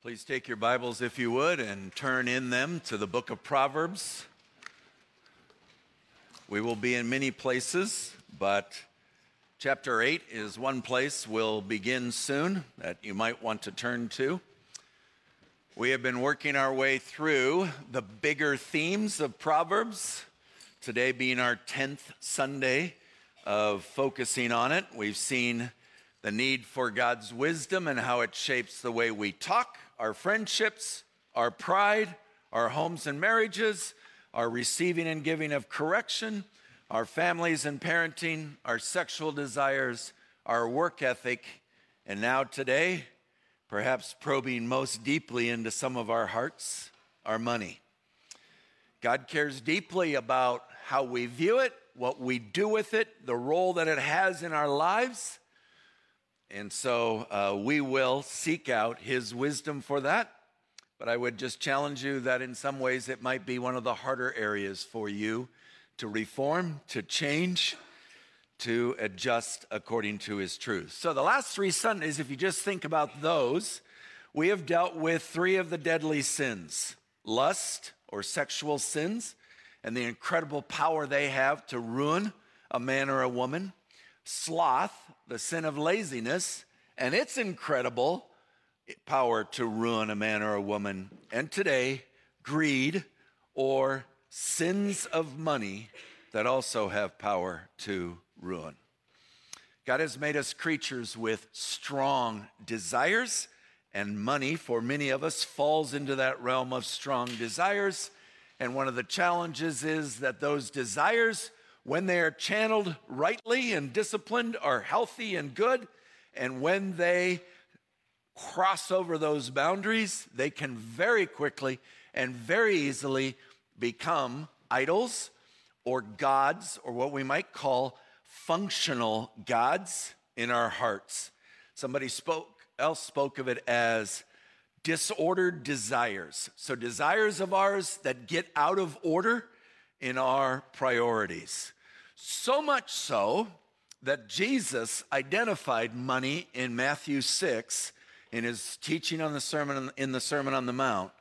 Please take your Bibles, if you would, and turn in them to the book of Proverbs. We will be in many places, but chapter 8 is one place we'll begin soon that you might want to turn to. We have been working our way through the bigger themes of Proverbs, today being our 10th Sunday of focusing on it. We've seen the need for God's wisdom and how it shapes the way we talk, our friendships, our pride, our homes and marriages, our receiving and giving of correction, our families and parenting, our sexual desires, our work ethic, and now today, perhaps probing most deeply into some of our hearts, our money. God cares deeply about how we view it, what we do with it, the role that it has in our lives. And so uh, we will seek out his wisdom for that. But I would just challenge you that in some ways it might be one of the harder areas for you to reform, to change, to adjust according to his truth. So the last three Sundays, if you just think about those, we have dealt with three of the deadly sins lust or sexual sins, and the incredible power they have to ruin a man or a woman, sloth, the sin of laziness, and its incredible power to ruin a man or a woman. And today, greed or sins of money that also have power to ruin. God has made us creatures with strong desires, and money, for many of us, falls into that realm of strong desires. And one of the challenges is that those desires when they are channeled rightly and disciplined, are healthy and good. And when they cross over those boundaries, they can very quickly and very easily become idols or gods, or what we might call functional gods in our hearts. Somebody spoke, else spoke of it as disordered desires. So, desires of ours that get out of order in our priorities. So much so that Jesus identified money in Matthew 6 in his teaching on the sermon in the Sermon on the Mount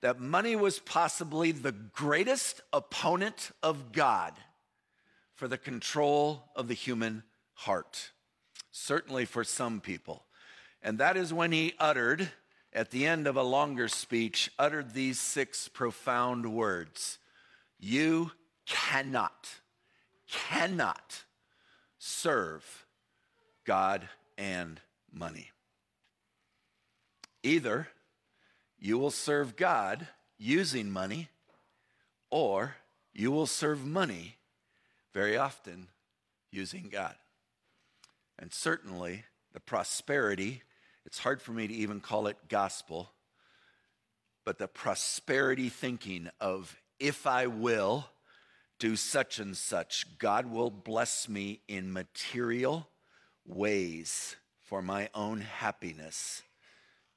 that money was possibly the greatest opponent of God for the control of the human heart. Certainly for some people. And that is when he uttered, at the end of a longer speech, uttered these six profound words You cannot cannot serve God and money. Either you will serve God using money, or you will serve money very often using God. And certainly, the prosperity, it's hard for me to even call it gospel, but the prosperity thinking of if I will, do such and such. God will bless me in material ways for my own happiness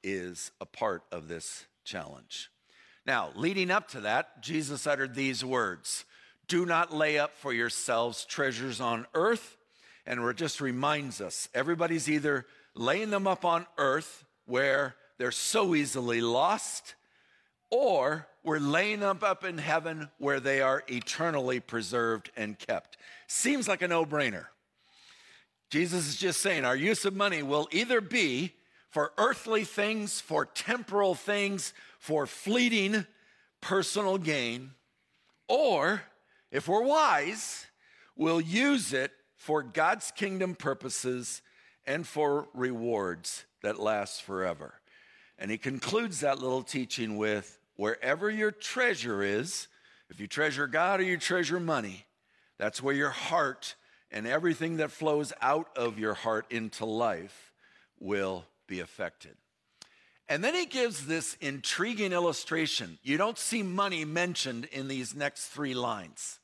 is a part of this challenge. Now, leading up to that, Jesus uttered these words Do not lay up for yourselves treasures on earth. And it just reminds us everybody's either laying them up on earth where they're so easily lost, or we're laying them up in heaven where they are eternally preserved and kept. Seems like a no brainer. Jesus is just saying our use of money will either be for earthly things, for temporal things, for fleeting personal gain, or if we're wise, we'll use it for God's kingdom purposes and for rewards that last forever. And he concludes that little teaching with Wherever your treasure is, if you treasure God or you treasure money, that's where your heart and everything that flows out of your heart into life will be affected. And then he gives this intriguing illustration. You don't see money mentioned in these next three lines.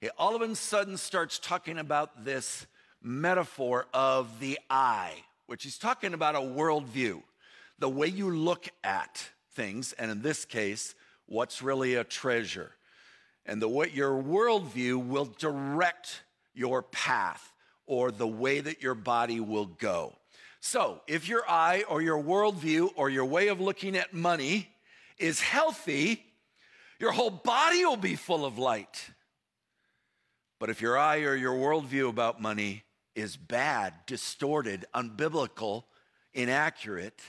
He all of a sudden starts talking about this metaphor of the eye, which he's talking about a worldview, the way you look at things, and in this case, what's really a treasure. And the what your worldview will direct your path or the way that your body will go. So, if your eye or your worldview or your way of looking at money is healthy, your whole body will be full of light. But if your eye or your worldview about money is bad, distorted, unbiblical, inaccurate,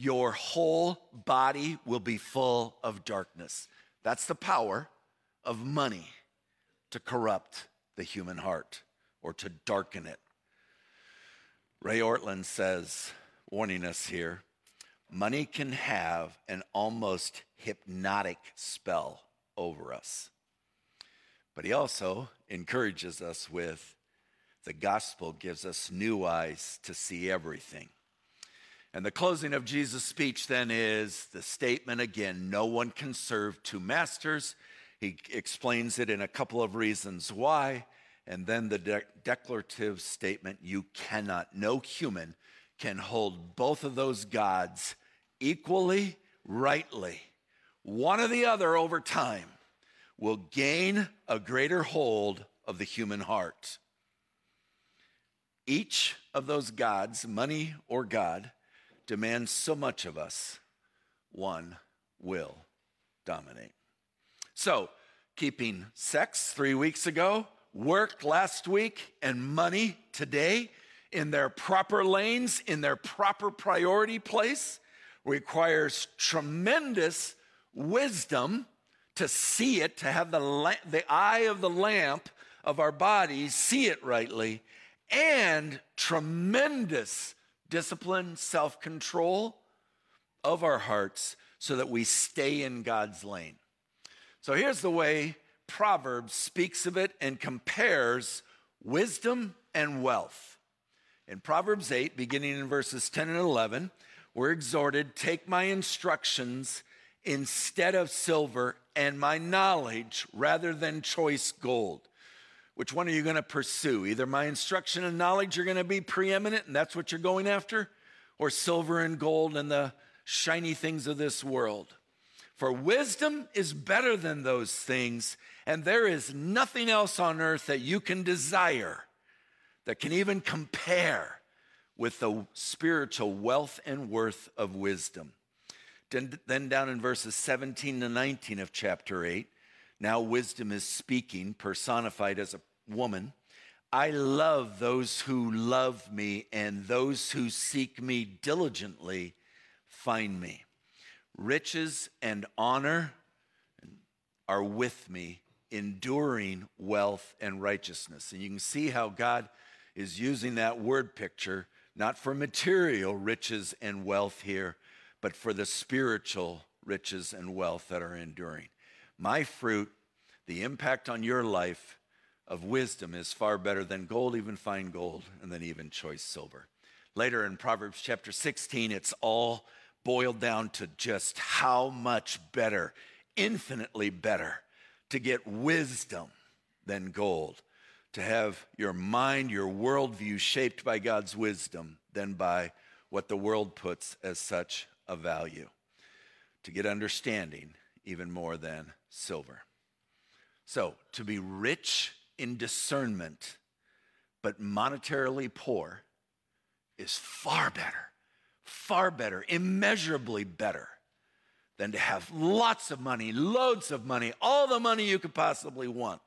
your whole body will be full of darkness. That's the power of money to corrupt the human heart or to darken it. Ray Ortlund says, warning us here money can have an almost hypnotic spell over us. But he also encourages us with the gospel gives us new eyes to see everything. And the closing of Jesus' speech then is the statement again no one can serve two masters. He explains it in a couple of reasons why. And then the de- declarative statement you cannot, no human can hold both of those gods equally, rightly. One or the other over time will gain a greater hold of the human heart. Each of those gods, money or God, demands so much of us, one will dominate. So, keeping sex three weeks ago, work last week, and money today in their proper lanes, in their proper priority place, requires tremendous wisdom to see it, to have the, the eye of the lamp of our bodies see it rightly, and tremendous discipline, self control of our hearts so that we stay in God's lane. So here's the way Proverbs speaks of it and compares wisdom and wealth. In Proverbs 8, beginning in verses 10 and 11, we're exhorted take my instructions instead of silver and my knowledge rather than choice gold. Which one are you going to pursue? Either my instruction and knowledge are going to be preeminent and that's what you're going after, or silver and gold and the shiny things of this world. For wisdom is better than those things, and there is nothing else on earth that you can desire that can even compare with the spiritual wealth and worth of wisdom. Then, down in verses 17 to 19 of chapter 8, now wisdom is speaking, personified as a woman. I love those who love me, and those who seek me diligently find me. Riches and honor are with me, enduring wealth and righteousness. And you can see how God is using that word picture, not for material riches and wealth here, but for the spiritual riches and wealth that are enduring. My fruit, the impact on your life, of wisdom is far better than gold, even fine gold, and than even choice silver. Later in Proverbs chapter 16, it's all boiled down to just how much better, infinitely better, to get wisdom than gold, to have your mind, your worldview shaped by God's wisdom than by what the world puts as such a value, to get understanding even more than silver. So, to be rich in discernment, but monetarily poor, is far better, far better, immeasurably better than to have lots of money, loads of money, all the money you could possibly want,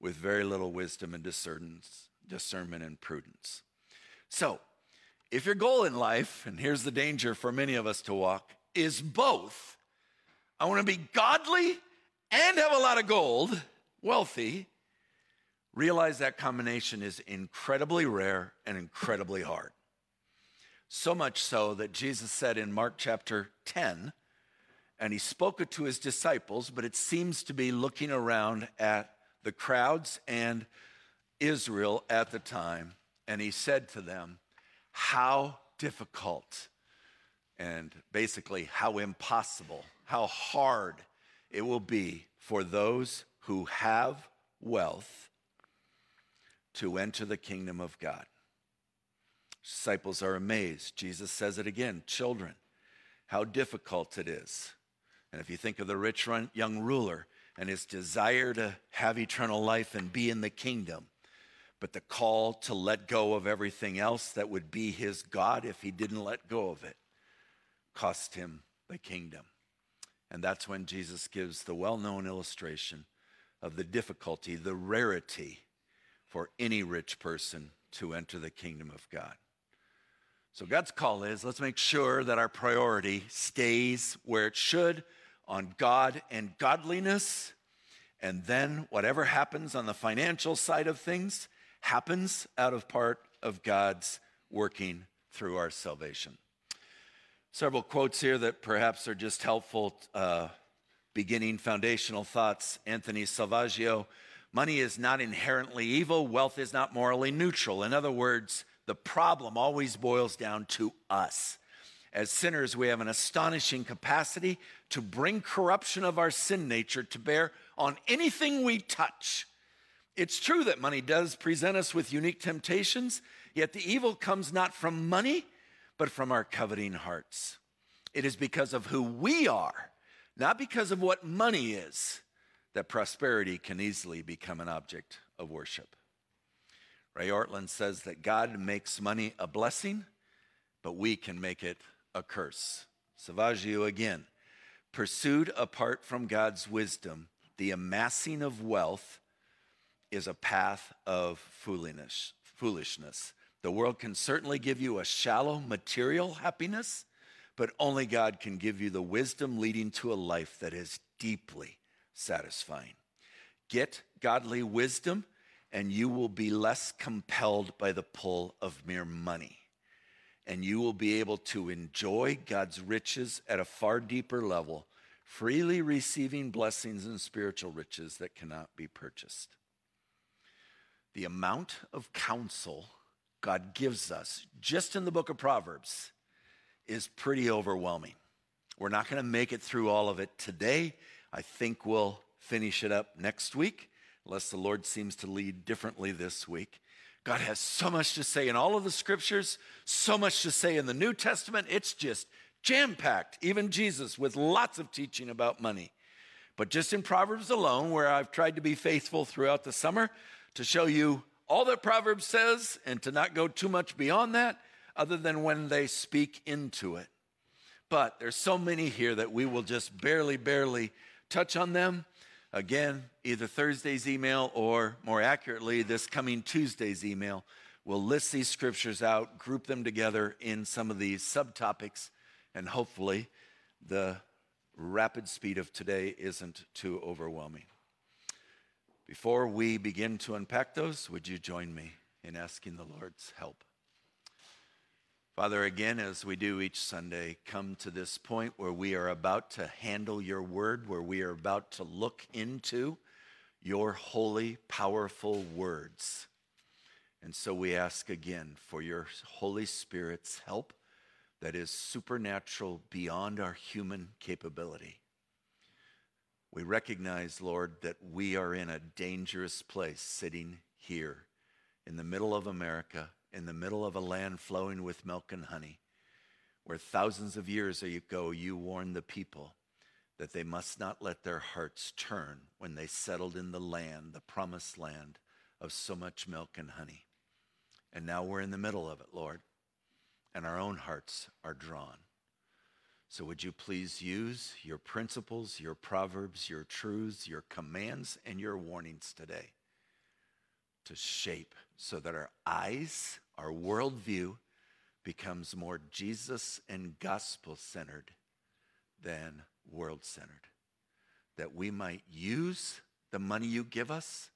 with very little wisdom and discernment and prudence. So, if your goal in life, and here's the danger for many of us to walk, is both, I want to be godly and have a lot of gold, wealthy, realize that combination is incredibly rare and incredibly hard. So much so that Jesus said in Mark chapter 10, and he spoke it to his disciples, but it seems to be looking around at the crowds and Israel at the time, and he said to them, How difficult and basically how impossible, how hard it will be for those who have wealth to enter the kingdom of God. Disciples are amazed. Jesus says it again children, how difficult it is. And if you think of the rich young ruler and his desire to have eternal life and be in the kingdom, but the call to let go of everything else that would be his God if he didn't let go of it cost him the kingdom. And that's when Jesus gives the well known illustration of the difficulty, the rarity for any rich person to enter the kingdom of God. So God's call is let's make sure that our priority stays where it should on God and godliness. And then whatever happens on the financial side of things happens out of part of God's working through our salvation. Several quotes here that perhaps are just helpful uh, beginning foundational thoughts. Anthony Selvaggio Money is not inherently evil, wealth is not morally neutral. In other words, the problem always boils down to us. As sinners, we have an astonishing capacity to bring corruption of our sin nature to bear on anything we touch. It's true that money does present us with unique temptations, yet the evil comes not from money, but from our coveting hearts. It is because of who we are, not because of what money is, that prosperity can easily become an object of worship. Ray Ortlund says that God makes money a blessing, but we can make it a curse. Selvaggio again. Pursued apart from God's wisdom, the amassing of wealth is a path of foolishness. Foolishness. The world can certainly give you a shallow material happiness, but only God can give you the wisdom leading to a life that is deeply satisfying. Get godly wisdom, and you will be less compelled by the pull of mere money. And you will be able to enjoy God's riches at a far deeper level, freely receiving blessings and spiritual riches that cannot be purchased. The amount of counsel God gives us just in the book of Proverbs is pretty overwhelming. We're not going to make it through all of it today. I think we'll finish it up next week, unless the Lord seems to lead differently this week. God has so much to say in all of the scriptures, so much to say in the New Testament. It's just jam packed, even Jesus, with lots of teaching about money. But just in Proverbs alone, where I've tried to be faithful throughout the summer to show you all that Proverbs says and to not go too much beyond that, other than when they speak into it. But there's so many here that we will just barely, barely touch on them. Again, either Thursday's email or more accurately, this coming Tuesday's email will list these scriptures out, group them together in some of these subtopics, and hopefully the rapid speed of today isn't too overwhelming. Before we begin to unpack those, would you join me in asking the Lord's help? Father, again, as we do each Sunday, come to this point where we are about to handle your word, where we are about to look into your holy, powerful words. And so we ask again for your Holy Spirit's help that is supernatural beyond our human capability. We recognize, Lord, that we are in a dangerous place sitting here in the middle of America in the middle of a land flowing with milk and honey, where thousands of years ago you warned the people that they must not let their hearts turn when they settled in the land, the promised land of so much milk and honey. And now we're in the middle of it, Lord, and our own hearts are drawn. So would you please use your principles, your proverbs, your truths, your commands, and your warnings today to shape so that our eyes, our worldview, becomes more Jesus and gospel centered than world centered. That we might use the money you give us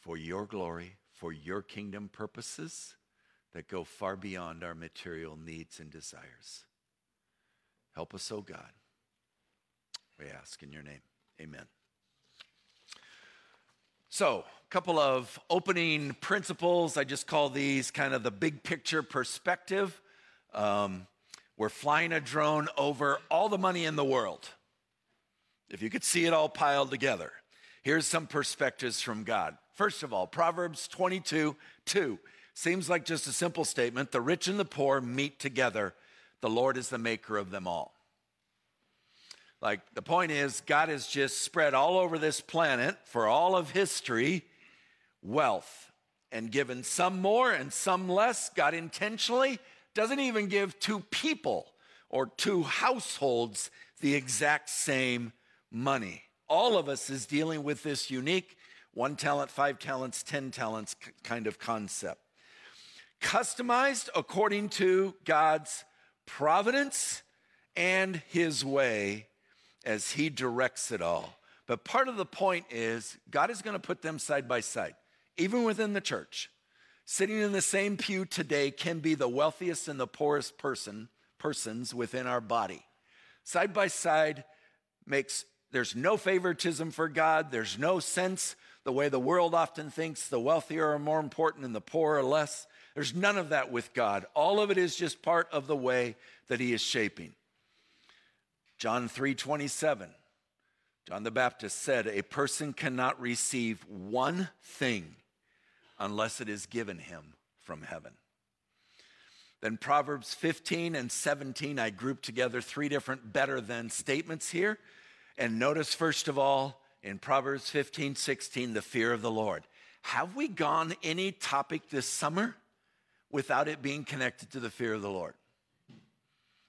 for your glory, for your kingdom purposes that go far beyond our material needs and desires. Help us, O oh God. We ask in your name. Amen. So, a couple of opening principles. I just call these kind of the big picture perspective. Um, we're flying a drone over all the money in the world. If you could see it all piled together, here's some perspectives from God. First of all, Proverbs 22 2 seems like just a simple statement the rich and the poor meet together, the Lord is the maker of them all. Like the point is, God has just spread all over this planet for all of history wealth. and given some more and some less. God intentionally doesn't even give two people or two households the exact same money. All of us is dealing with this unique one talent, five talents, 10 talents kind of concept. Customized according to God's providence and his way as he directs it all. But part of the point is God is going to put them side by side, even within the church. Sitting in the same pew today can be the wealthiest and the poorest person persons within our body. Side by side makes there's no favoritism for God. There's no sense the way the world often thinks the wealthier are more important and the poor are less. There's none of that with God. All of it is just part of the way that he is shaping. John 3:27 John the Baptist said, "A person cannot receive one thing unless it is given him from heaven." Then Proverbs 15 and 17, I grouped together three different better than statements here. And notice, first of all, in Proverbs 15, 16, the fear of the Lord. Have we gone any topic this summer without it being connected to the fear of the Lord?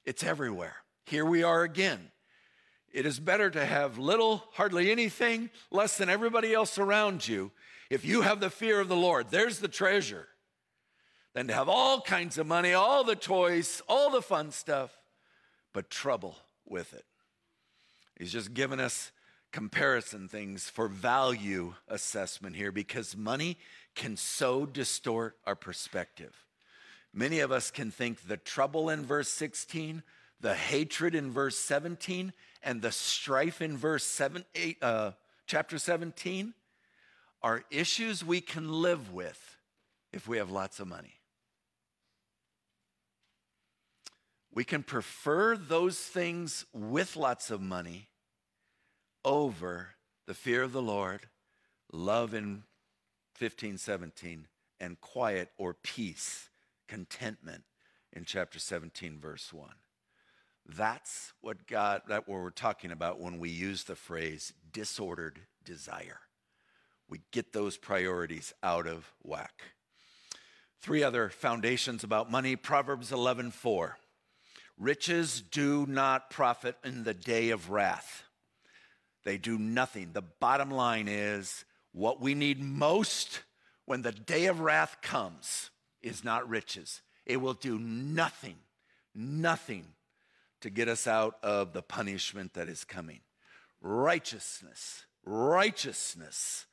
It's everywhere. Here we are again. It is better to have little, hardly anything, less than everybody else around you. If you have the fear of the Lord, there's the treasure than to have all kinds of money, all the toys, all the fun stuff, but trouble with it. He's just given us comparison things for value assessment here because money can so distort our perspective. Many of us can think the trouble in verse 16, the hatred in verse 17, and the strife in verse 7, eight, uh, chapter 17 are issues we can live with if we have lots of money. We can prefer those things with lots of money over the fear of the Lord, love in 15, 17, and quiet or peace, contentment in chapter 17, verse 1. That's what God, that what we're talking about when we use the phrase disordered desire. We get those priorities out of whack. Three other foundations about money Proverbs 11, 4. Riches do not profit in the day of wrath. They do nothing. The bottom line is what we need most when the day of wrath comes is not riches. It will do nothing, nothing to get us out of the punishment that is coming. Righteousness, righteousness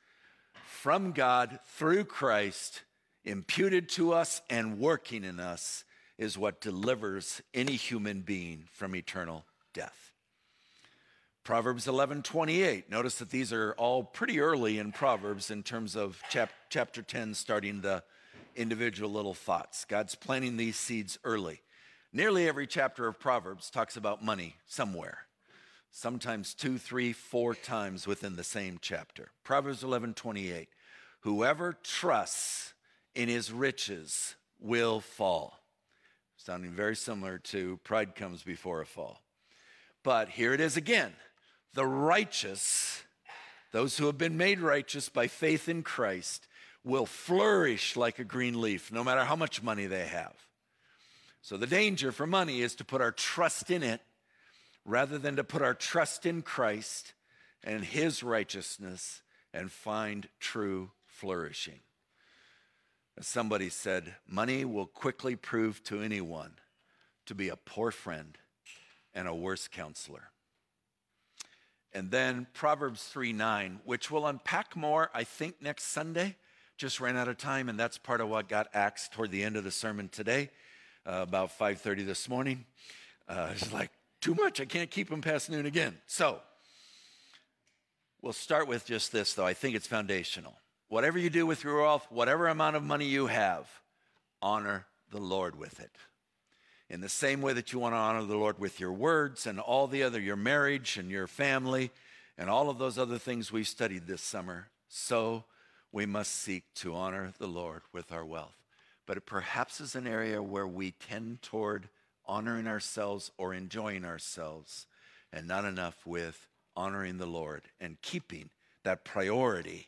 from God through Christ, imputed to us and working in us is what delivers any human being from eternal death. Proverbs 11:28. Notice that these are all pretty early in Proverbs in terms of chap- chapter 10 starting the individual little thoughts. God's planting these seeds early. Nearly every chapter of Proverbs talks about money somewhere. Sometimes two, three, four times within the same chapter. Proverbs 11:28. Whoever trusts in his riches will fall sounding very similar to pride comes before a fall. But here it is again the righteous, those who have been made righteous by faith in Christ, will flourish like a green leaf, no matter how much money they have. So the danger for money is to put our trust in it rather than to put our trust in Christ and his righteousness and find true flourishing. As somebody said, money will quickly prove to anyone to be a poor friend and a worse counselor. And then Proverbs 3 9, which we'll unpack more, I think, next Sunday. Just ran out of time, and that's part of what got axed toward the end of the sermon today, uh, about 5:30 this morning. Uh, it's like too much. I can't keep them past noon again. So we'll start with just this, though. I think it's foundational. Whatever you do with your wealth, whatever amount of money you have, honor the Lord with it. In the same way that you want to honor the Lord with your words and all the other, your marriage and your family and all of those other things we studied this summer, so we must seek to honor the Lord with our wealth. But it perhaps is an area where we tend toward honoring ourselves or enjoying ourselves and not enough with honoring the Lord and keeping that priority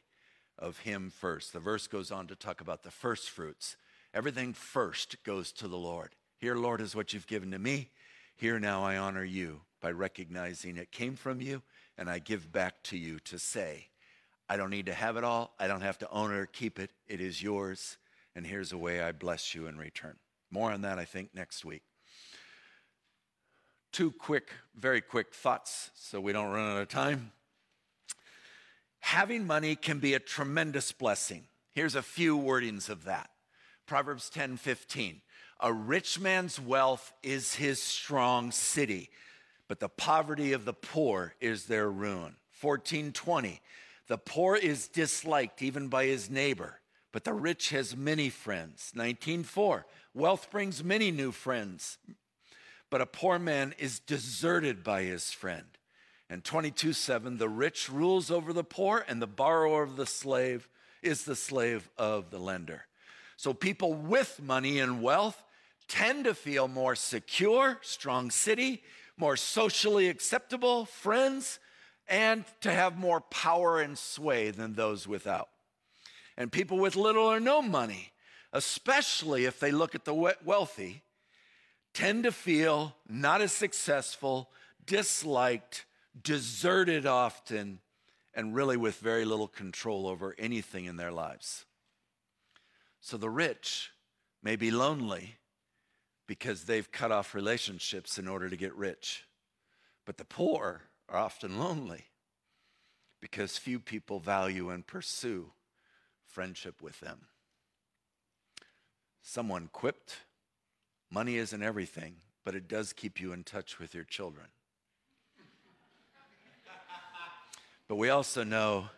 of Him first. The verse goes on to talk about the first fruits. Everything first goes to the Lord. Here, Lord, is what you've given to me. Here now I honor you by recognizing it came from you, and I give back to you to say, I don't need to have it all. I don't have to own it or keep it. It is yours. And here's a way I bless you in return. More on that, I think, next week. Two quick, very quick thoughts so we don't run out of time. Having money can be a tremendous blessing. Here's a few wordings of that. Proverbs 10 15. A rich man's wealth is his strong city, but the poverty of the poor is their ruin. 1420. The poor is disliked even by his neighbor, but the rich has many friends. 19.4. Wealth brings many new friends, but a poor man is deserted by his friend. And 22 7, the rich rules over the poor, and the borrower of the slave is the slave of the lender. So people with money and wealth tend to feel more secure, strong city, more socially acceptable, friends, and to have more power and sway than those without. And people with little or no money, especially if they look at the wealthy, tend to feel not as successful, disliked, deserted often, and really with very little control over anything in their lives. So the rich may be lonely because they've cut off relationships in order to get rich. But the poor are often lonely because few people value and pursue friendship with them. Someone quipped, Money isn't everything, but it does keep you in touch with your children. but we also know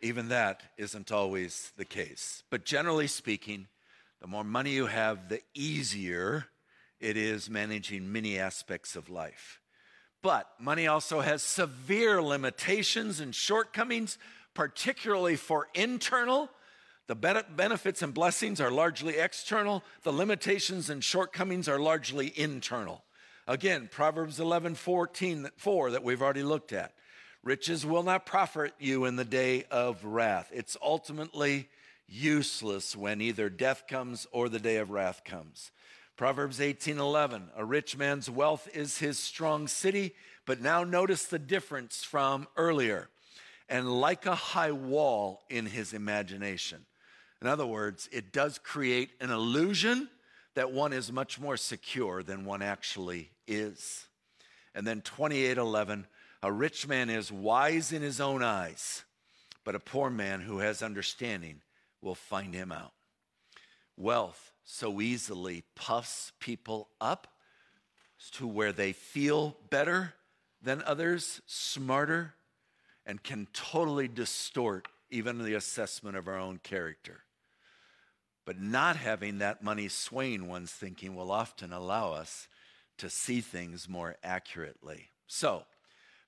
even that isn't always the case. But generally speaking, the more money you have, the easier it is managing many aspects of life. But money also has severe limitations and shortcomings, particularly for internal. The benefits and blessings are largely external, the limitations and shortcomings are largely internal. Again, Proverbs 11 14, 4 that we've already looked at. Riches will not profit you in the day of wrath. It's ultimately useless when either death comes or the day of wrath comes. Proverbs 18:11 A rich man's wealth is his strong city, but now notice the difference from earlier. And like a high wall in his imagination. In other words, it does create an illusion that one is much more secure than one actually is. And then 28:11 A rich man is wise in his own eyes, but a poor man who has understanding will find him out. Wealth so easily puffs people up to where they feel better than others, smarter, and can totally distort even the assessment of our own character. But not having that money swaying one's thinking will often allow us to see things more accurately. So,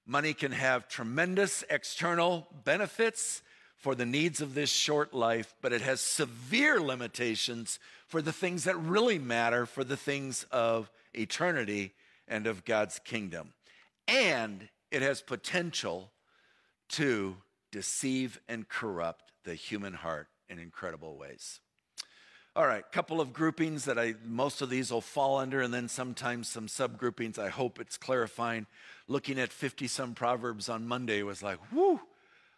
money can have tremendous external benefits for the needs of this short life, but it has severe limitations for the things that really matter, for the things of eternity and of God's kingdom. And it has potential to deceive and corrupt the human heart in incredible ways. All right, couple of groupings that I most of these will fall under, and then sometimes some subgroupings. I hope it's clarifying. Looking at 50 some proverbs on Monday was like, whoo,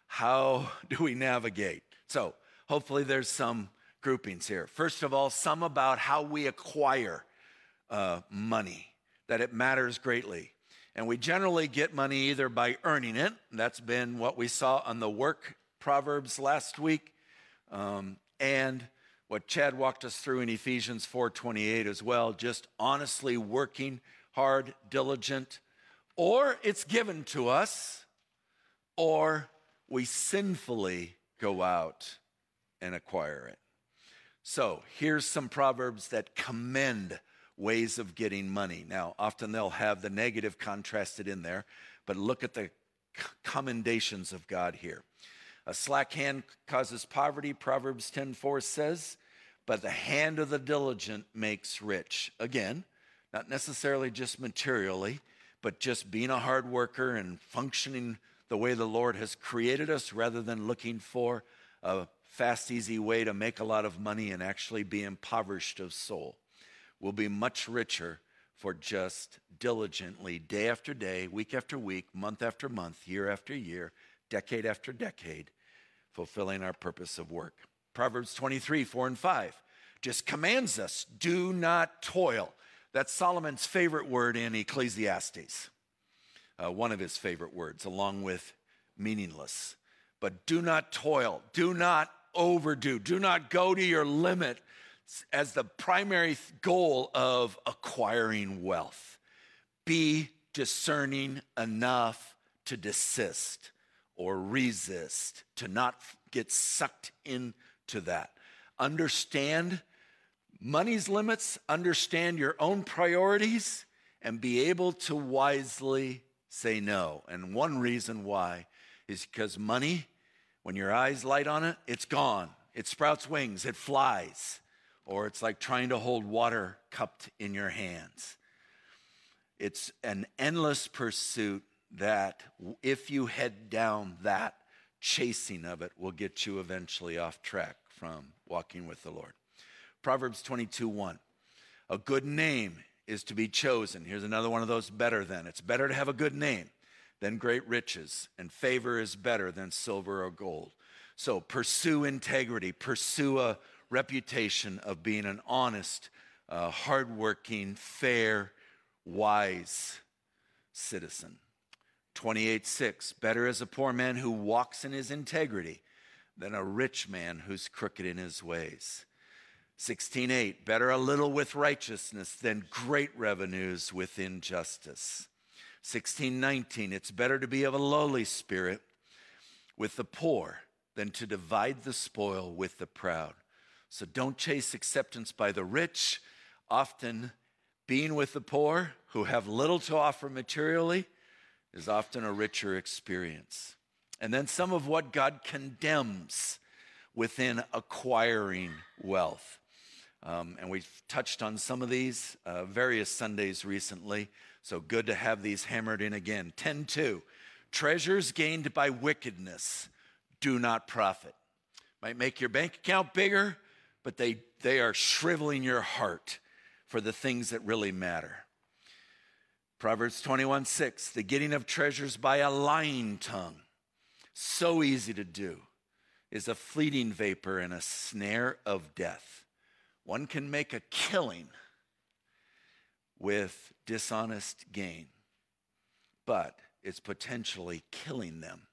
how do we navigate? So hopefully there's some groupings here. First of all, some about how we acquire uh, money, that it matters greatly. And we generally get money either by earning it, that's been what we saw on the work proverbs last week, um, and what Chad walked us through in Ephesians 4:28 as well, just honestly working hard, diligent, or it's given to us, or we sinfully go out and acquire it. So here's some proverbs that commend ways of getting money. Now, often they'll have the negative contrasted in there, but look at the commendations of God here. A slack hand causes poverty, Proverbs 10:4 says, but the hand of the diligent makes rich. Again, not necessarily just materially, but just being a hard worker and functioning the way the Lord has created us rather than looking for a fast, easy way to make a lot of money and actually be impoverished of soul. We'll be much richer for just diligently, day after day, week after week, month after month, year after year, decade after decade, fulfilling our purpose of work. Proverbs 23, 4 and 5 just commands us do not toil. That's Solomon's favorite word in Ecclesiastes, uh, one of his favorite words, along with meaningless. But do not toil, do not overdo, do not go to your limit as the primary goal of acquiring wealth. Be discerning enough to desist or resist, to not get sucked into that. Understand money's limits, understand your own priorities, and be able to wisely say no. And one reason why is because money, when your eyes light on it, it's gone. It sprouts wings, it flies or it's like trying to hold water cupped in your hands. It's an endless pursuit that, if you head down that, chasing of it will get you eventually off track from walking with the Lord. Proverbs 22 1. A good name is to be chosen. Here's another one of those better than. It's better to have a good name than great riches, and favor is better than silver or gold. So pursue integrity, pursue a reputation of being an honest, uh, hardworking, fair, wise citizen. 28 6 Better is a poor man who walks in his integrity than a rich man who's crooked in his ways. 16:8 Better a little with righteousness than great revenues with injustice. 16:19 It's better to be of a lowly spirit with the poor than to divide the spoil with the proud. So don't chase acceptance by the rich. Often, being with the poor who have little to offer materially is often a richer experience. And then some of what God condemns within acquiring wealth. Um, and we've touched on some of these uh, various Sundays recently. So good to have these hammered in again. 10 2. Treasures gained by wickedness do not profit. Might make your bank account bigger, but they, they are shriveling your heart for the things that really matter. Proverbs 21 6, the getting of treasures by a lying tongue, so easy to do, is a fleeting vapor and a snare of death. One can make a killing with dishonest gain, but it's potentially killing them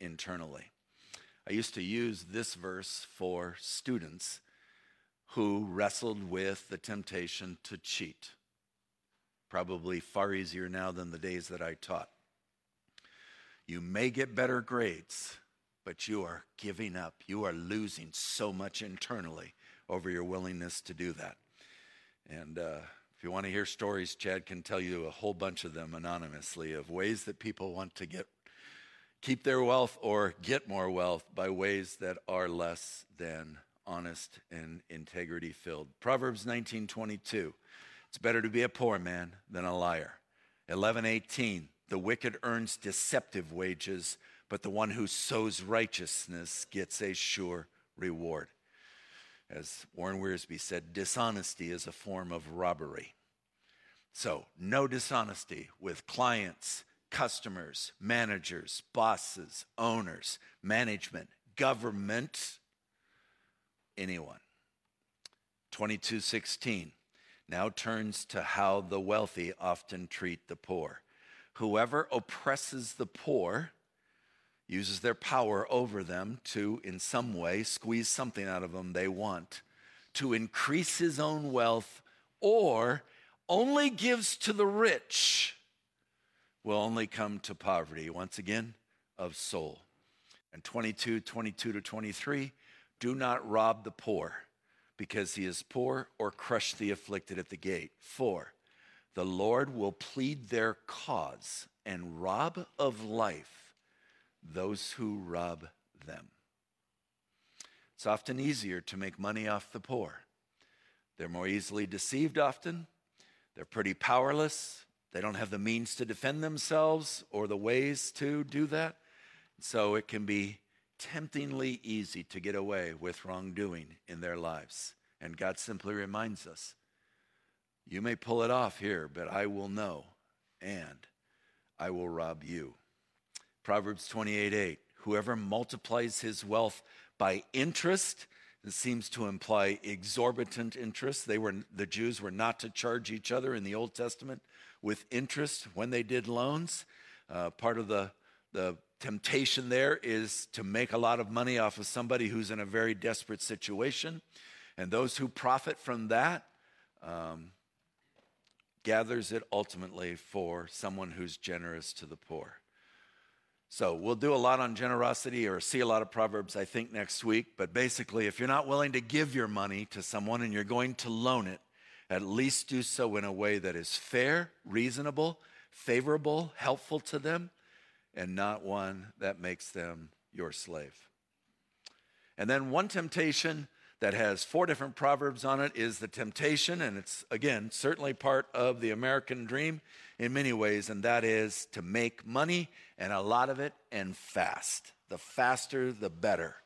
internally. I used to use this verse for students who wrestled with the temptation to cheat. Probably far easier now than the days that I taught. You may get better grades, but you are giving up. You are losing so much internally over your willingness to do that. And uh, if you want to hear stories, Chad can tell you a whole bunch of them anonymously of ways that people want to get keep their wealth or get more wealth by ways that are less than honest and integrity filled. Proverbs 19:22. It's better to be a poor man than a liar. 11:18. The wicked earns deceptive wages, but the one who sows righteousness gets a sure reward. As Warren Wiersbe said, dishonesty is a form of robbery. So, no dishonesty with clients, customers, managers, bosses, owners, management, government, anyone. 2216 now turns to how the wealthy often treat the poor. Whoever oppresses the poor uses their power over them to, in some way, squeeze something out of them they want, to increase his own wealth, or only gives to the rich will only come to poverty, once again, of soul. And 22, 22 to 23, do not rob the poor because he is poor, or crush the afflicted at the gate. For the Lord will plead their cause and rob of life those who rob them. It's often easier to make money off the poor. They're more easily deceived often. They're pretty powerless. They don't have the means to defend themselves or the ways to do that. So it can be temptingly easy to get away with wrongdoing in their lives. And God simply reminds us you may pull it off here, but I will know and I will rob you. Proverbs 28 8. Whoever multiplies his wealth by interest, it seems to imply exorbitant interest. They were, the Jews were not to charge each other in the Old Testament with interest when they did loans. Uh, part of the, the temptation there is to make a lot of money off of somebody who's in a very desperate situation. And those who profit from that um, gathers it ultimately for someone who's generous to the poor. So we'll do a lot on generosity or see a lot of Proverbs, I think, next week. But basically, if you're not willing to give your money to someone and you're going to loan it, at least do so in a way that is fair, reasonable, favorable, helpful to them, and not one that makes them your slave. And then one temptation that has four different proverbs on it is the temptation, and it's again certainly part of the American dream in many ways, and that is to make money and a lot of it and fast. The faster, the better.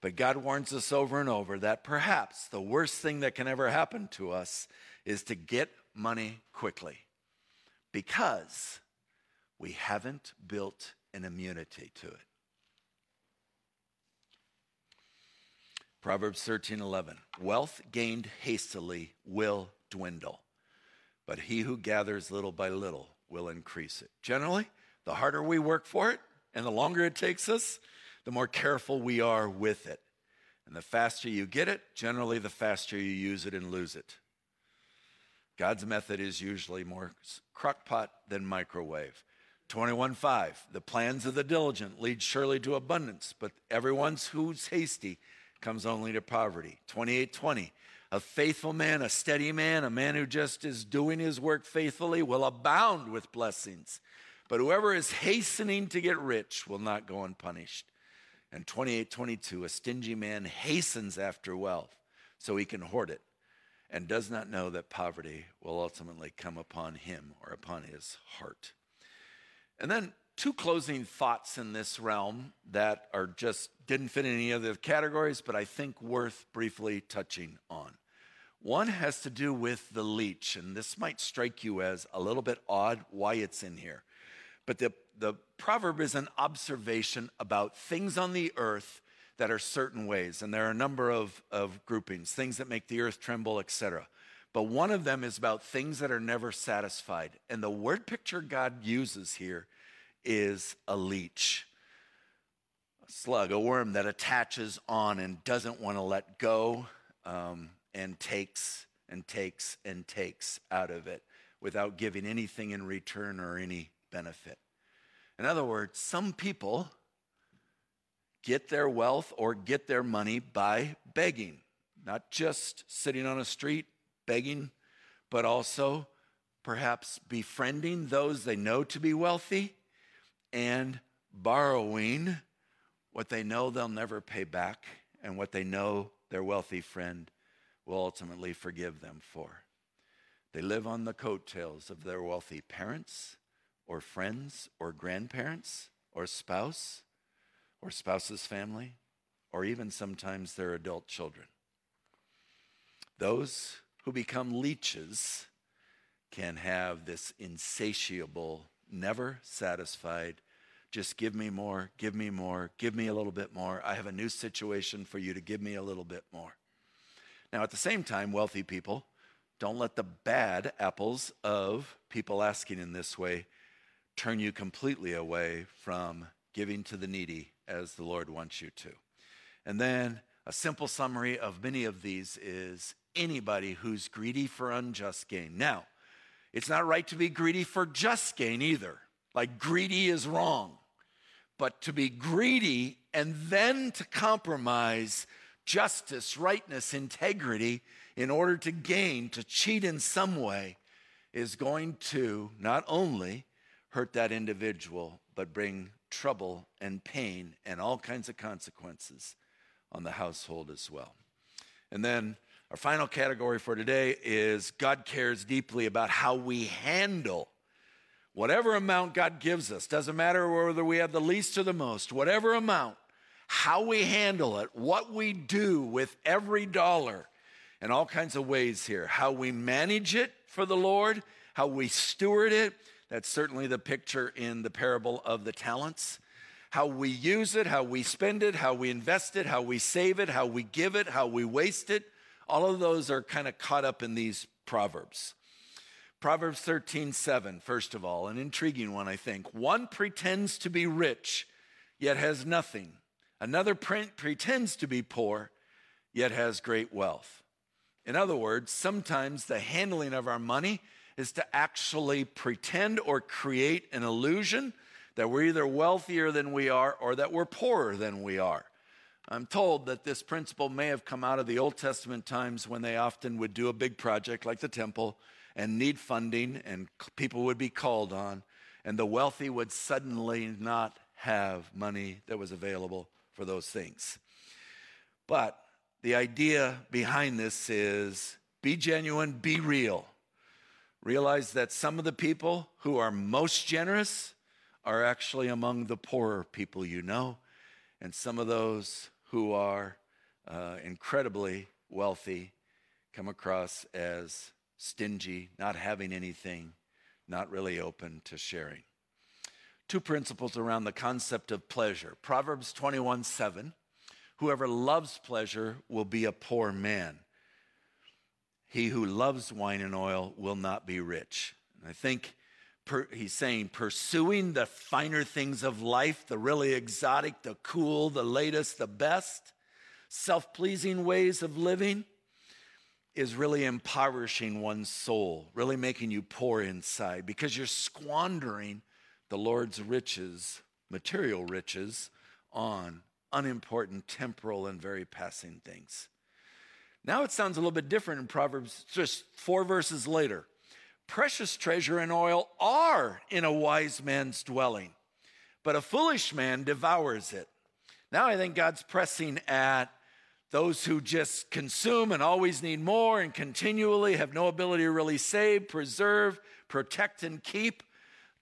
But God warns us over and over that perhaps the worst thing that can ever happen to us is to get money quickly because we haven't built an immunity to it. Proverbs 13:11 Wealth gained hastily will dwindle, but he who gathers little by little will increase it. Generally, the harder we work for it and the longer it takes us, the more careful we are with it. And the faster you get it, generally the faster you use it and lose it. God's method is usually more crockpot than microwave. 21:5 The plans of the diligent lead surely to abundance, but everyone who's hasty comes only to poverty. 28:20 A faithful man, a steady man, a man who just is doing his work faithfully will abound with blessings. But whoever is hastening to get rich will not go unpunished. And 28:22 A stingy man hastens after wealth so he can hoard it and does not know that poverty will ultimately come upon him or upon his heart. And then two closing thoughts in this realm that are just didn't fit in any of the categories, but I think worth briefly touching on. One has to do with the leech, and this might strike you as a little bit odd why it's in here. But the, the proverb is an observation about things on the earth that are certain ways, and there are a number of, of groupings, things that make the earth tremble, etc. But one of them is about things that are never satisfied. And the word picture God uses here is a leech, a slug, a worm that attaches on and doesn't want to let go um, and takes and takes and takes out of it without giving anything in return or any benefit. In other words, some people get their wealth or get their money by begging, not just sitting on a street begging, but also perhaps befriending those they know to be wealthy and borrowing what they know they'll never pay back and what they know their wealthy friend will ultimately forgive them for. They live on the coattails of their wealthy parents or friends or grandparents or spouse or spouse's family or even sometimes their adult children. Those who become leeches can have this insatiable never satisfied. Just give me more, give me more, give me a little bit more. I have a new situation for you to give me a little bit more. Now, at the same time, wealthy people, don't let the bad apples of people asking in this way turn you completely away from giving to the needy as the Lord wants you to. And then a simple summary of many of these is anybody who's greedy for unjust gain. Now, it's not right to be greedy for just gain either. Like, greedy is wrong. But to be greedy and then to compromise justice, rightness, integrity in order to gain, to cheat in some way, is going to not only hurt that individual, but bring trouble and pain and all kinds of consequences on the household as well. And then our final category for today is God cares deeply about how we handle whatever amount God gives us. Doesn't matter whether we have the least or the most, whatever amount, how we handle it, what we do with every dollar, in all kinds of ways here. How we manage it for the Lord, how we steward it. That's certainly the picture in the parable of the talents. How we use it, how we spend it, how we invest it, how we save it, how we give it, how we waste it. All of those are kind of caught up in these proverbs. Proverbs 13, 7, first of all, an intriguing one, I think. One pretends to be rich, yet has nothing. Another pre- pretends to be poor, yet has great wealth. In other words, sometimes the handling of our money is to actually pretend or create an illusion that we're either wealthier than we are or that we're poorer than we are. I'm told that this principle may have come out of the Old Testament times when they often would do a big project like the temple and need funding, and people would be called on, and the wealthy would suddenly not have money that was available for those things. But the idea behind this is be genuine, be real. Realize that some of the people who are most generous are actually among the poorer people you know, and some of those who are uh, incredibly wealthy come across as stingy, not having anything, not really open to sharing. Two principles around the concept of pleasure. Proverbs 21 7 Whoever loves pleasure will be a poor man. He who loves wine and oil will not be rich. And I think per, he's saying pursuing the finer things of life, the really exotic, the cool, the latest, the best, self pleasing ways of living is really impoverishing one's soul, really making you poor inside because you're squandering the Lord's riches, material riches, on unimportant, temporal, and very passing things. Now it sounds a little bit different in Proverbs, just four verses later. Precious treasure and oil are in a wise man's dwelling, but a foolish man devours it. Now I think God's pressing at those who just consume and always need more and continually have no ability to really save, preserve, protect, and keep.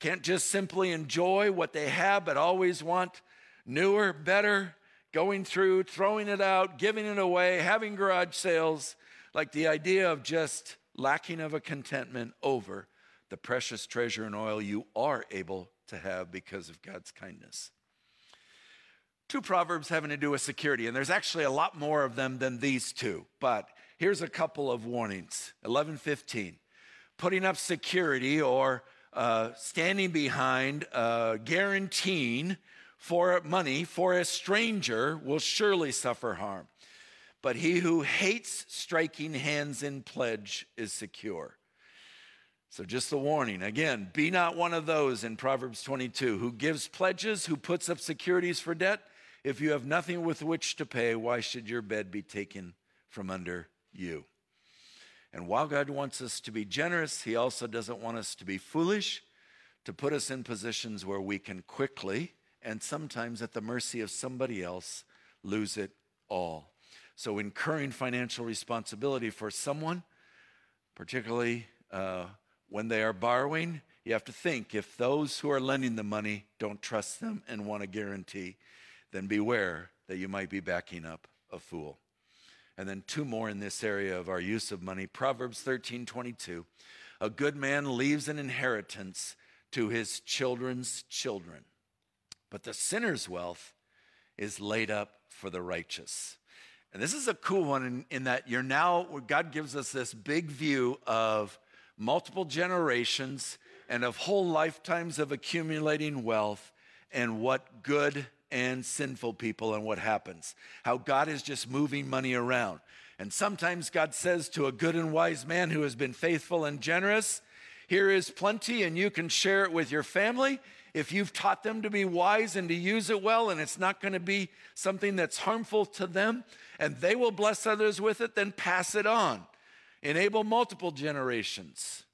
Can't just simply enjoy what they have, but always want newer, better, going through, throwing it out, giving it away, having garage sales, like the idea of just lacking of a contentment over the precious treasure and oil you are able to have because of God's kindness. Two proverbs having to do with security, and there's actually a lot more of them than these two, but here's a couple of warnings. 11:15. Putting up security or uh, standing behind, uh, guaranteeing for money for a stranger will surely suffer harm. But he who hates striking hands in pledge is secure. So, just a warning again, be not one of those in Proverbs 22 who gives pledges, who puts up securities for debt. If you have nothing with which to pay, why should your bed be taken from under you? And while God wants us to be generous, He also doesn't want us to be foolish, to put us in positions where we can quickly and sometimes at the mercy of somebody else lose it all. So, incurring financial responsibility for someone, particularly uh, when they are borrowing, you have to think if those who are lending the money don't trust them and want a guarantee, then beware that you might be backing up a fool. And then two more in this area of our use of money. Proverbs 13 22. A good man leaves an inheritance to his children's children, but the sinner's wealth is laid up for the righteous. And this is a cool one in, in, that you're now, God gives us this big view of multiple generations and of whole lifetimes of accumulating wealth and what good and sinful people and what happens. How God is just moving money around. And sometimes God says to a good and wise man who has been faithful and generous, Here is plenty, and you can share it with your family if you've taught them to be wise and to use it well, and it's not going to be something that's harmful to them, and they will bless others with it, then pass it on. Enable multiple generations.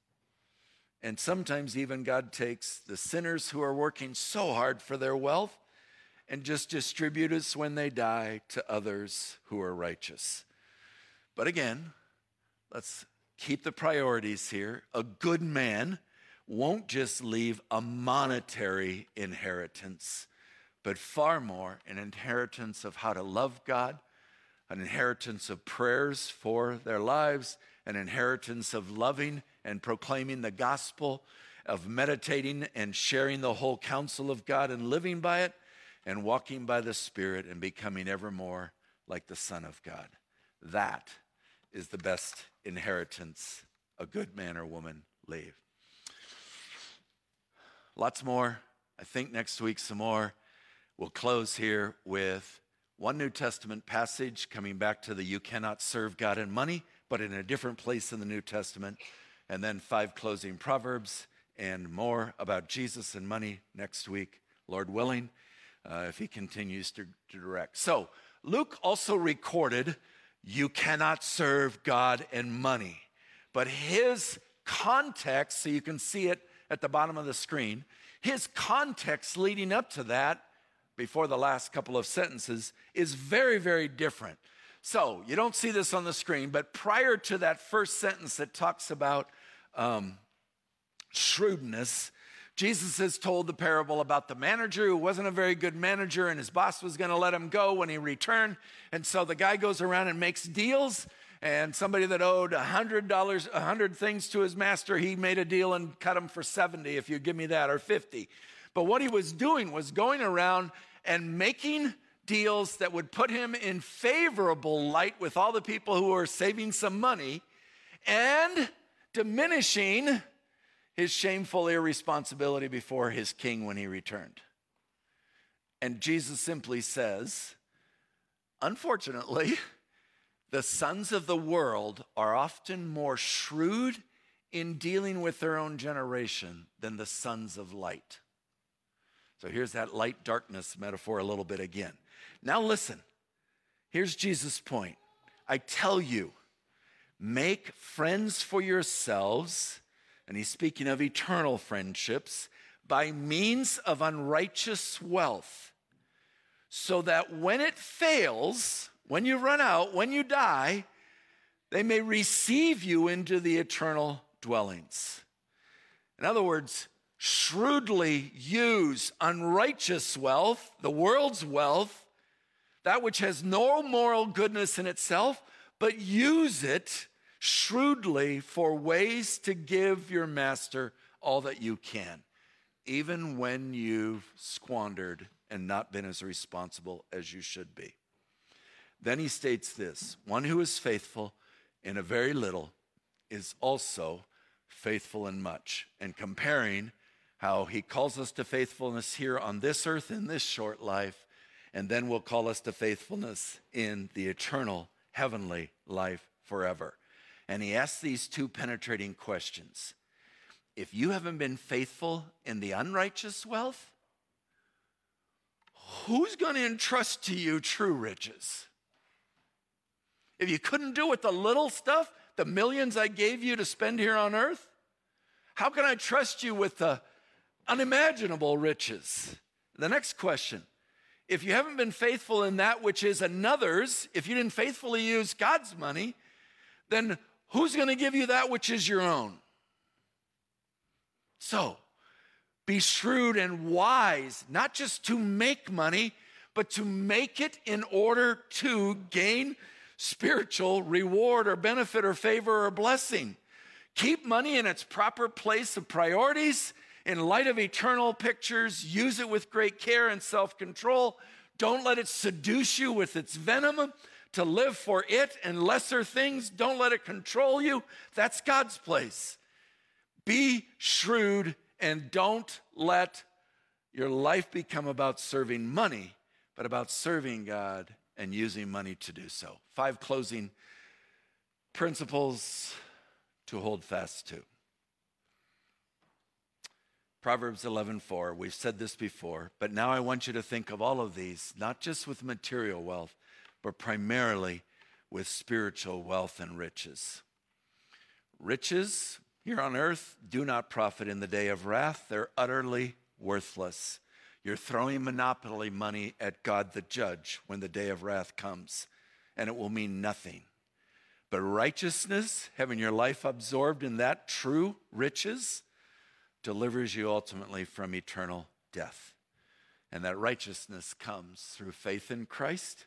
And sometimes even God takes the sinners who are working so hard for their wealth and just distribute it when they die to others who are righteous. But again, let's keep the priorities here. A good man won't just leave a monetary inheritance, but far more an inheritance of how to love God, an inheritance of prayers for their lives, an inheritance of loving and proclaiming the gospel, of meditating and sharing the whole counsel of God and living by it, and walking by the Spirit and becoming ever more like the Son of God. That is the best inheritance a good man or woman leave. Lots more. I think next week some more. We'll close here with one New Testament passage coming back to the you cannot serve God and money, but in a different place in the New Testament. And then five closing proverbs and more about Jesus and money next week, Lord willing, uh, if he continues to, to direct. So, Luke also recorded you cannot serve God and money. But his context, so you can see it at the bottom of the screen, his context leading up to that, before the last couple of sentences, is very, very different. So you don't see this on the screen, but prior to that first sentence that talks about um, shrewdness, Jesus has told the parable about the manager who wasn't a very good manager and his boss was going to let him go when he returned. And so the guy goes around and makes deals. And somebody that owed $100, 100 things to his master, he made a deal and cut him for 70 if you give me that, or 50. But what he was doing was going around and making deals that would put him in favorable light with all the people who were saving some money and diminishing his shameful irresponsibility before his king when he returned. And Jesus simply says, unfortunately, the sons of the world are often more shrewd in dealing with their own generation than the sons of light. So here's that light darkness metaphor a little bit again. Now listen, here's Jesus' point. I tell you, make friends for yourselves and he's speaking of eternal friendships, by means of unrighteous wealth, so that when it fails, when you run out, when you die, they may receive you into the eternal dwellings. In other words, shrewdly use unrighteous wealth, the world's wealth, that which has no moral goodness in itself, but use it shrewdly for ways to give your master all that you can, even when you've squandered and not been as responsible as you should be. Then he states this one who is faithful in a very little is also faithful in much. And comparing how he calls us to faithfulness here on this earth in this short life, and then will call us to faithfulness in the eternal heavenly life forever. And he asks these two penetrating questions If you haven't been faithful in the unrighteous wealth, who's going to entrust to you true riches? If you couldn't do with the little stuff, the millions I gave you to spend here on earth, how can I trust you with the unimaginable riches? The next question if you haven't been faithful in that which is another's, if you didn't faithfully use God's money, then Who's going to give you that which is your own? So, be shrewd and wise, not just to make money, but to make it in order to gain spiritual reward or benefit or favor or blessing. Keep money in its proper place of priorities in light of eternal pictures. Use it with great care and self control. Don't let it seduce you with its venom to live for it and lesser things. Don't let it control you. That's God's place. Be shrewd and don't let your life become about serving money, but about serving God and using money to do so. Five closing principles to hold fast to. Proverbs 11:4. We've said this before, but now I want you to think of all of these not just with material wealth, but primarily with spiritual wealth and riches. Riches here on earth do not profit in the day of wrath, they're utterly worthless. You're throwing monopoly money at God the judge when the day of wrath comes, and it will mean nothing. But righteousness, having your life absorbed in that true riches, delivers you ultimately from eternal death. And that righteousness comes through faith in Christ,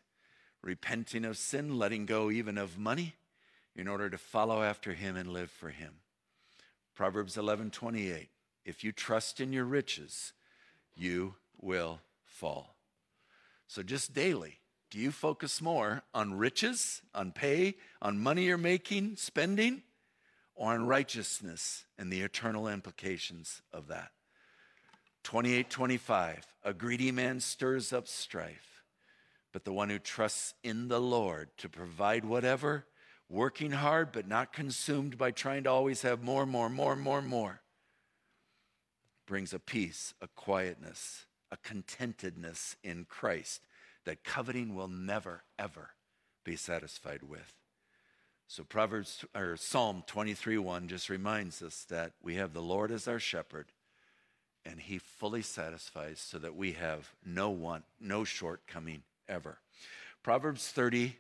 repenting of sin, letting go even of money in order to follow after him and live for him. Proverbs 11:28 If you trust in your riches, you will fall. So just daily, do you focus more on riches, on pay, on money you're making, spending, or on righteousness and the eternal implications of that? 28:25 A greedy man stirs up strife, but the one who trusts in the Lord to provide whatever working hard but not consumed by trying to always have more, more, more, more, more, brings a peace, a quietness, a contentedness in Christ that coveting will never, ever be satisfied with. So Proverbs or Psalm 23 1 just reminds us that we have the Lord as our shepherd, and he fully satisfies so that we have no want, no shortcoming ever. Proverbs 30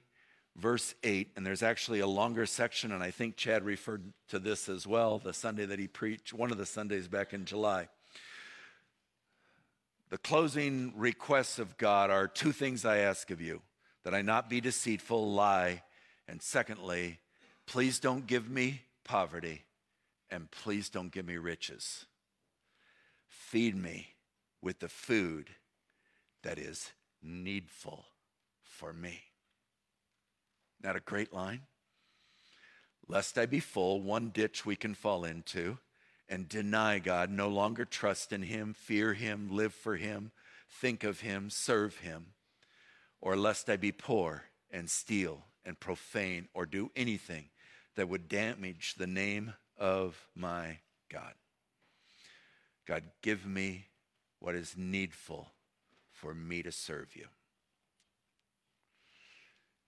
verse 8, and there's actually a longer section, and I think Chad referred to this as well the Sunday that he preached, one of the Sundays back in July. The closing requests of God are two things I ask of you that I not be deceitful, lie, and secondly, please don't give me poverty, and please don't give me riches. Feed me with the food that is needful for me. Not a great line? Lest I be full, one ditch we can fall into and deny God, no longer trust in Him, fear Him, live for Him, think of Him, serve Him. Or lest I be poor and steal and profane or do anything that would damage the name of my God. God, give me what is needful for me to serve you.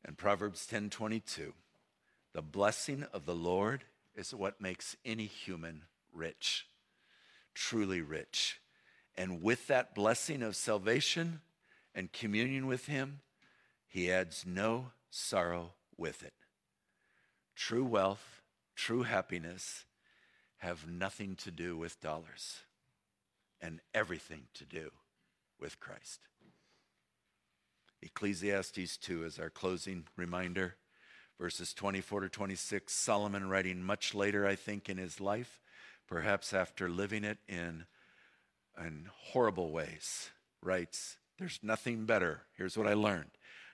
And Proverbs 10:22, the blessing of the Lord is what makes any human rich, truly rich. And with that blessing of salvation and communion with him, he adds no sorrow with it. True wealth, true happiness have nothing to do with dollars and everything to do with Christ. Ecclesiastes 2 is our closing reminder. Verses 24 to 26, Solomon writing much later, I think, in his life, perhaps after living it in, in horrible ways, writes, There's nothing better. Here's what I learned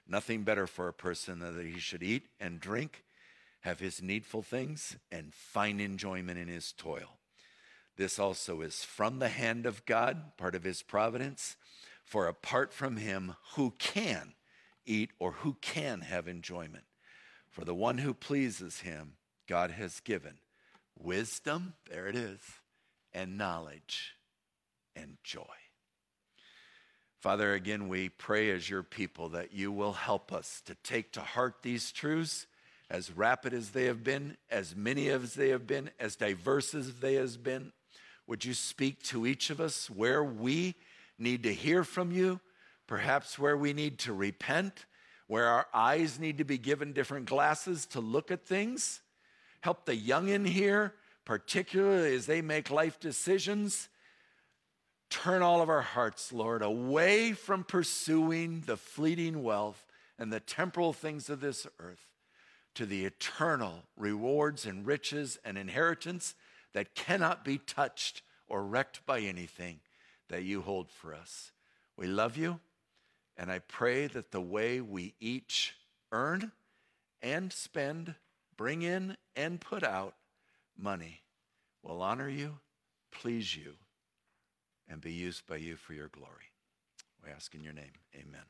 nothing better for a person than that he should eat and drink, have his needful things, and find enjoyment in his toil. This also is from the hand of God, part of his providence for apart from him, who can eat or who can have enjoyment? For the one who pleases him, God has given wisdom, there it is, and knowledge and joy. Father, again, we pray as your people that you will help us to take to heart these truths, as rapid as they have been, as many as they have been, as diverse as they have been. Would you speak to each of us where we need to hear from you, perhaps where we need to repent, where our eyes need to be given different glasses to look at things. Help the young in here, particularly as they make life decisions. Turn all of our hearts, Lord, away from pursuing the fleeting wealth and the temporal things of this earth to the eternal rewards and riches and inheritance that cannot be touched or wrecked by anything that you hold for us. We love you, and I pray that the way we each earn and spend, bring in and put out money will honor you, please you, and be used by you for your glory. We ask in your name. Amen.